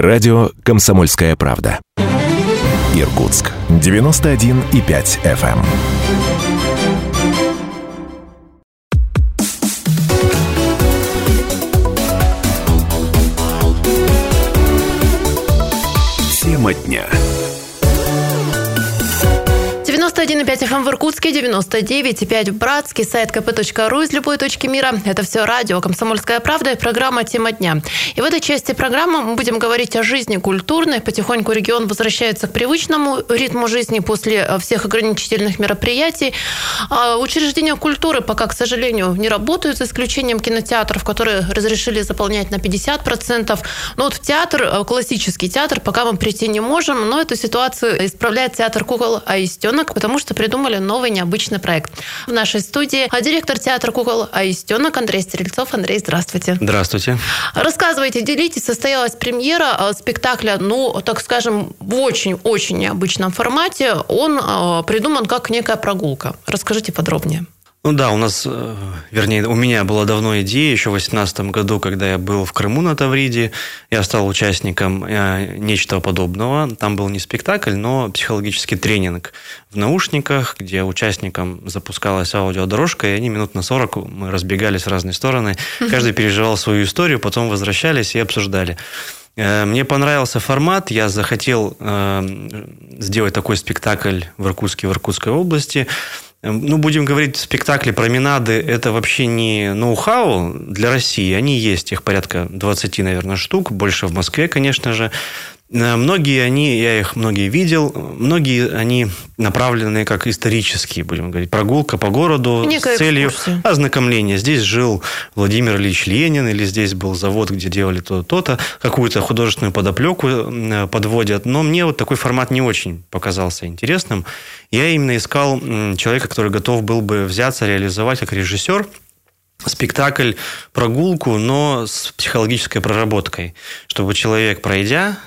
Радио «Комсомольская правда». Иркутск. 91,5 FM. 91,5 FM в Иркутске, 99,5 в Братске, сайт kp.ру из любой точки мира. Это все радио «Комсомольская правда» и программа «Тема дня». И в этой части программы мы будем говорить о жизни культурной. Потихоньку регион возвращается к привычному ритму жизни после э, всех ограничительных мероприятий. А учреждения культуры пока, к сожалению, не работают, за исключением кинотеатров, которые разрешили заполнять на 50%. Но вот в театр, э, классический театр, пока мы прийти не можем, но эту ситуацию исправляет театр кукол Аистенок, потому что придумали новый необычный проект. В нашей студии директор театра кукол Аистенок Андрей Стрельцов. Андрей, здравствуйте. Здравствуйте. Рассказывайте, делитесь. Состоялась премьера э, спектакля, ну, так скажем, в очень-очень необычном формате. Он э, придуман как некая прогулка. Расскажите подробнее. Ну да, у нас, э, вернее, у меня была давно идея, еще в 2018 году, когда я был в Крыму на Тавриде, я стал участником э, нечто подобного. Там был не спектакль, но психологический тренинг в наушниках, где участникам запускалась аудиодорожка, и они минут на 40 мы разбегались в разные стороны. Каждый переживал свою историю, потом возвращались и обсуждали. Э, мне понравился формат, я захотел сделать такой спектакль в Иркутске, в Иркутской области – ну, будем говорить, спектакли, променады – это вообще не ноу-хау для России. Они есть, их порядка 20, наверное, штук, больше в Москве, конечно же. Э, многие они, я их многие видел, многие они направлены как исторические, будем говорить, прогулка по городу Некая с целью экскурсия. ознакомления. Здесь жил Владимир Ильич Ленин, или здесь был завод, где делали то-то, то-то, какую-то художественную подоплеку э, подводят. Но мне вот такой формат не очень показался интересным. Я именно искал человека, который готов был бы взяться, реализовать как режиссер спектакль, прогулку, но с психологической проработкой, чтобы человек, пройдя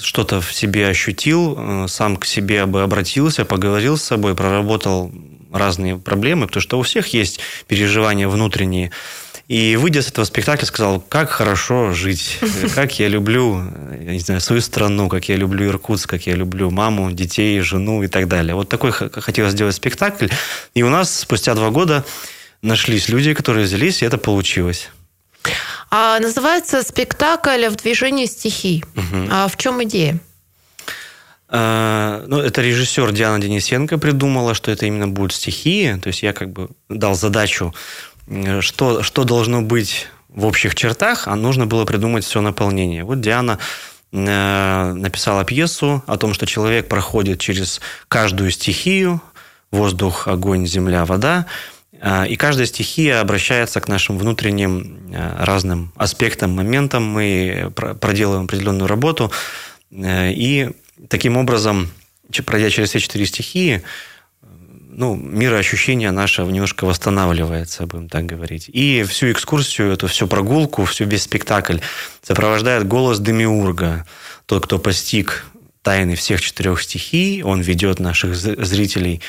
что-то в себе ощутил, э, сам к себе бы обратился, поговорил с собой, проработал разные проблемы, потому что у всех есть переживания внутренние. И выйдя с этого спектакля, сказал, как хорошо жить, как я люблю, я не знаю, свою страну, как я люблю Иркутск, как я люблю маму, детей, жену и так далее. Вот такой хотелось сделать спектакль. И у нас спустя два года нашлись люди, которые взялись, и это получилось. А называется спектакль «В движении стихий». Угу. А в чем идея? А, ну, это режиссер Диана Денисенко придумала, что это именно будут стихии. То есть я как бы дал задачу, что, что должно быть в общих чертах, а нужно было придумать все наполнение. Вот Диана э, написала пьесу о том, что человек проходит через каждую стихию, воздух, огонь, земля, вода, и каждая стихия обращается к нашим внутренним а, разным аспектам, моментам. Мы проделываем определенную работу. Э, и таким образом, пройдя через все четыре стихии, ну, мироощущение наше немножко восстанавливается, будем так говорить. И всю экскурсию, эту всю прогулку, всю весь спектакль сопровождает голос Демиурга, тот, кто постиг тайны всех четырех стихий, он ведет наших зрителей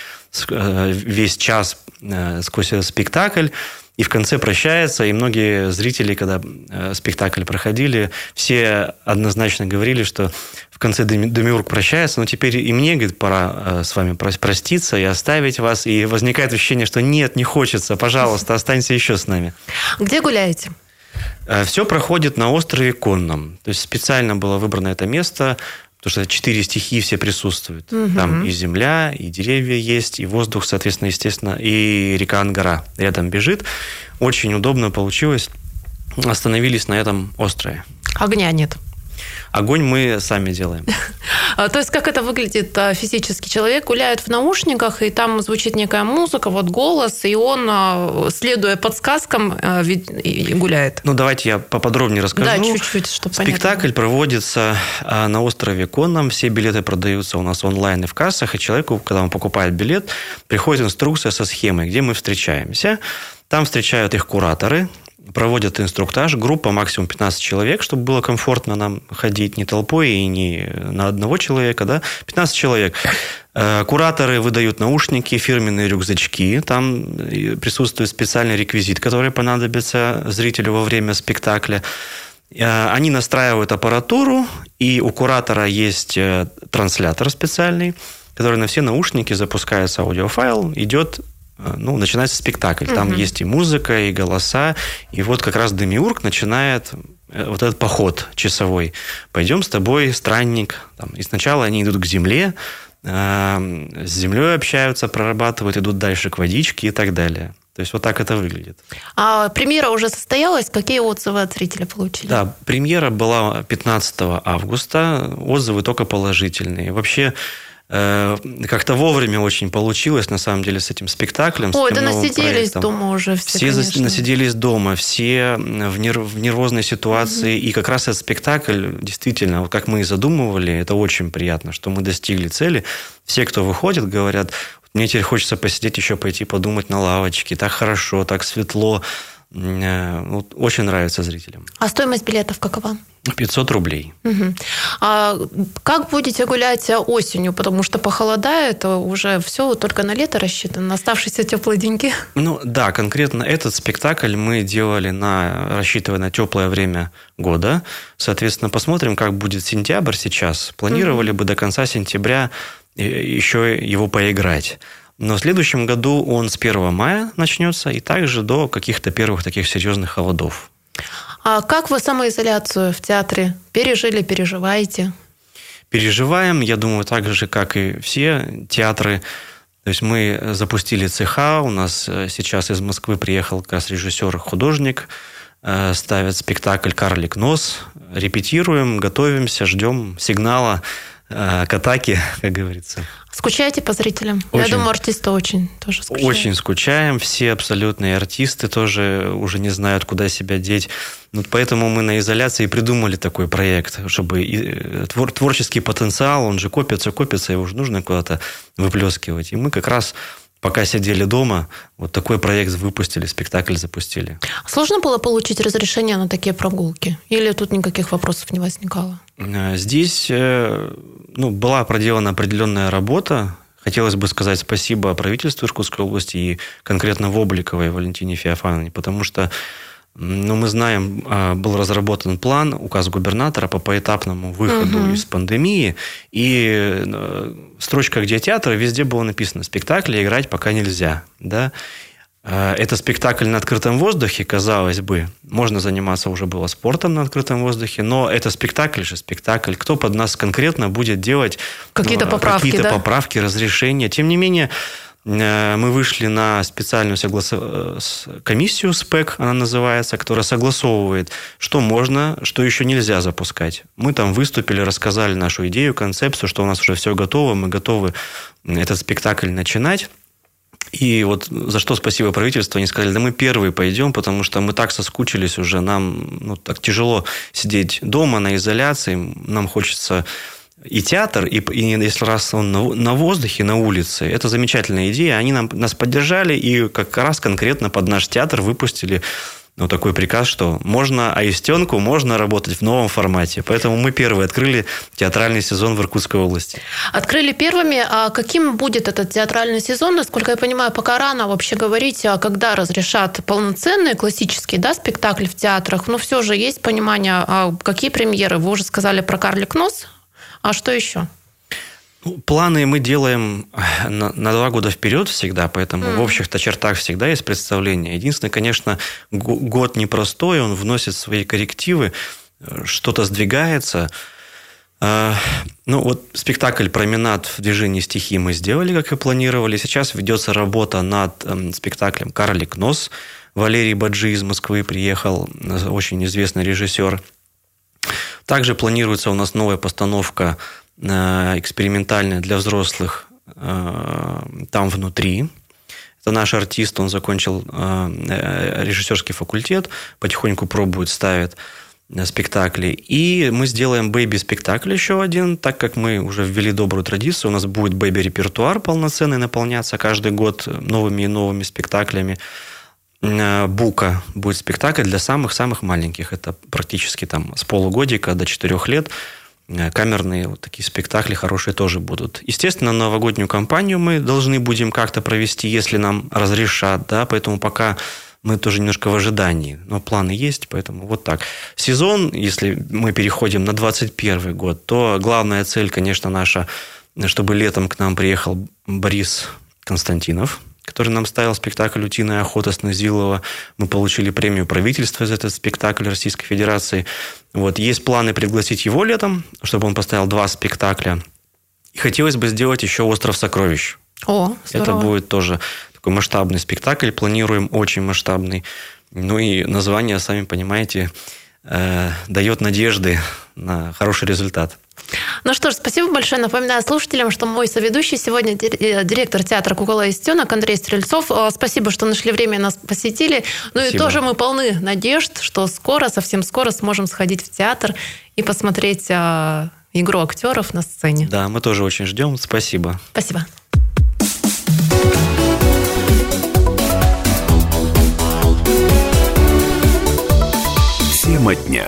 э, весь час э, сквозь этот спектакль, и в конце прощается, и многие зрители, когда э, спектакль проходили, все однозначно говорили, что в конце Демиург прощается, но теперь и мне, говорит, пора с вами проститься и оставить вас, и возникает ощущение, что нет, не хочется, пожалуйста, останься еще с нами. Где гуляете? Все проходит на острове Конном. То есть специально было выбрано это место Потому что четыре стихии все присутствуют. Угу. Там и земля, и деревья есть, и воздух, соответственно, естественно, и река Ангара рядом бежит. Очень удобно получилось. Остановились на этом острове. Огня нет. Огонь мы сами делаем. А, то есть, как это выглядит а, физически? Человек гуляет в наушниках, и там звучит некая музыка, вот голос, и он, а, следуя подсказкам, гуляет. Ну, давайте я поподробнее расскажу. Да, чуть-чуть, чтобы Спектакль понятно. проводится на острове Конном. Все билеты продаются у нас онлайн и в кассах, и человеку, когда он покупает билет, приходит инструкция со схемой, где мы встречаемся. Там встречают их кураторы, проводят инструктаж, группа максимум 15 человек, чтобы было комфортно нам ходить не толпой и не на одного человека, да, 15 человек. Э, кураторы выдают наушники, фирменные рюкзачки, там присутствует специальный реквизит, который понадобится зрителю во время спектакля. Они настраивают аппаратуру, и у куратора есть транслятор специальный, который на все наушники запускается аудиофайл, идет ну, начинается спектакль. Там угу. есть и музыка, и голоса. И вот как раз Демиург начинает вот этот поход часовой. Пойдем с тобой, странник. Там, и сначала они идут к земле, э, с землей общаются, прорабатывают, идут дальше к водичке и так далее. То есть вот так это выглядит. А премьера уже состоялась? Какие отзывы от зрителей получили? Да, премьера была 15 августа. Отзывы только положительные. Вообще Э, как-то вовремя очень получилось, на самом деле, с этим спектаклем. Ой, да насиделись проектом. дома уже все, Все конечно. насиделись дома, все в, нерв, в нервозной ситуации. Угу. И как раз этот спектакль, действительно, как мы и задумывали, это очень приятно, что мы достигли цели. Все, кто выходит, говорят, мне теперь хочется посидеть еще, пойти подумать на лавочке. Так хорошо, так светло. Э, вот, очень нравится зрителям. А стоимость билетов какова? 500 рублей. Угу. А как будете гулять осенью? Потому что похолодает, уже все только на лето рассчитано, на оставшиеся теплые деньги. Ну да, конкретно этот спектакль мы делали на, рассчитывая на теплое время года. Соответственно, посмотрим, как будет сентябрь сейчас. Планировали угу. бы до конца сентября э, еще его поиграть. Но в следующем году он с 1 мая начнется и также до каких-то первых таких серьезных холодов. А как вы самоизоляцию в театре пережили, переживаете? Переживаем, я думаю, так же, как и все театры. То есть мы запустили цеха, у нас э, сейчас из Москвы приехал как раз режиссер-художник, э, ставят спектакль «Карлик нос», репетируем, готовимся, ждем сигнала к атаке, как говорится. Скучаете по зрителям? Очень, Я думаю, артисты очень тоже скучают. Очень скучаем. Все абсолютные артисты тоже уже не знают, куда себя деть. Вот поэтому мы на изоляции придумали такой проект, чтобы э, твор, творческий потенциал, он же копится, копится, его уже нужно куда-то выплескивать. И мы как раз пока сидели дома, вот такой проект выпустили, спектакль запустили. Сложно было получить разрешение на такие прогулки? Или тут никаких вопросов не возникало? Э, здесь э, ну, была проделана определенная работа. Хотелось бы сказать спасибо правительству Иркутской области и конкретно в Обликовой Валентине Феофановне, потому что ну, мы знаем, а, был разработан план, указ губернатора по поэтапному выходу угу. из пандемии, и э, строчка «Где театр?» везде было написано «Спектакли играть пока нельзя». Да? А, это спектакль на открытом воздухе, казалось бы. Можно заниматься уже было спортом на открытом воздухе, но это спектакль же, спектакль. Кто под нас конкретно будет делать какие-то ну, поправки, какие да? поправки, разрешения? Тем не менее, мы вышли на специальную соглас... Э, комиссию СПЭК, она называется, которая согласовывает, что можно, что еще нельзя запускать. Мы там выступили, рассказали нашу идею, концепцию, что у нас уже все готово, мы готовы этот спектакль начинать. И вот за что спасибо правительству, они сказали, да мы первые пойдем, потому что мы так соскучились уже, нам ну, так тяжело сидеть дома на изоляции, нам хочется и театр, и, и если раз он на, на воздухе, на улице, это замечательная идея. Они нам, нас поддержали и как раз конкретно под наш театр выпустили ну, такой приказ, что можно аистенку, можно работать в новом формате. Поэтому мы первые открыли театральный сезон в Иркутской области. Открыли первыми. А каким будет этот театральный сезон? Насколько я понимаю, пока рано вообще говорить, а когда разрешат полноценные классические да, спектакли в театрах. Но все же есть понимание, а какие премьеры. Вы уже сказали про «Карлик нос», а что еще? Ну, планы мы делаем э, на, на два года вперед всегда, поэтому mm. в общих-то чертах всегда есть представление. Единственное, конечно, год непростой, он вносит свои коррективы, э, что-то сдвигается. А, ну, вот спектакль «Променад в движении стихи» мы сделали, как и планировали. Сейчас ведется работа над эм, спектаклем «Карлик нос». Валерий Баджи из Москвы приехал, э, очень известный режиссер – также планируется у нас новая постановка э, экспериментальная для взрослых э, там внутри. Это наш артист, он закончил э, режиссерский факультет, потихоньку пробует, ставит спектакли. И мы сделаем baby-спектакль еще один, так как мы уже ввели добрую традицию. У нас будет baby-репертуар полноценный наполняться каждый год новыми и новыми спектаклями. Э, Бука будет спектакль для самых-самых маленьких. Это практически там с полугодика до четырех лет. Э, камерные вот такие спектакли хорошие тоже будут. Естественно, новогоднюю кампанию мы должны будем как-то провести, если нам разрешат, да, поэтому пока мы тоже немножко в ожидании, но планы есть, поэтому вот так. Сезон, если мы переходим на 2021 год, то главная цель, конечно, наша, чтобы летом к нам приехал Борис Константинов, который нам ставил спектакль «Утиная охота» с Назилова. Мы получили премию правительства за этот спектакль Российской Федерации. Вот. Есть планы пригласить его летом, чтобы он поставил два спектакля. И хотелось бы сделать еще «Остров сокровищ». О, здорово. Это будет тоже такой масштабный спектакль. Планируем очень масштабный. Ну и название, сами понимаете, э, дает надежды на хороший результат. Ну что ж, спасибо большое. Напоминаю слушателям, что мой соведущий сегодня э, директор театра «Кукола и стенок» Андрей Стрельцов. Э, спасибо, что нашли время нас посетили. Ну спасибо. и тоже мы полны надежд, что скоро, совсем скоро сможем сходить в театр и посмотреть э, игру актеров на сцене. Да, мы тоже очень ждем. Спасибо. Спасибо. Тема дня.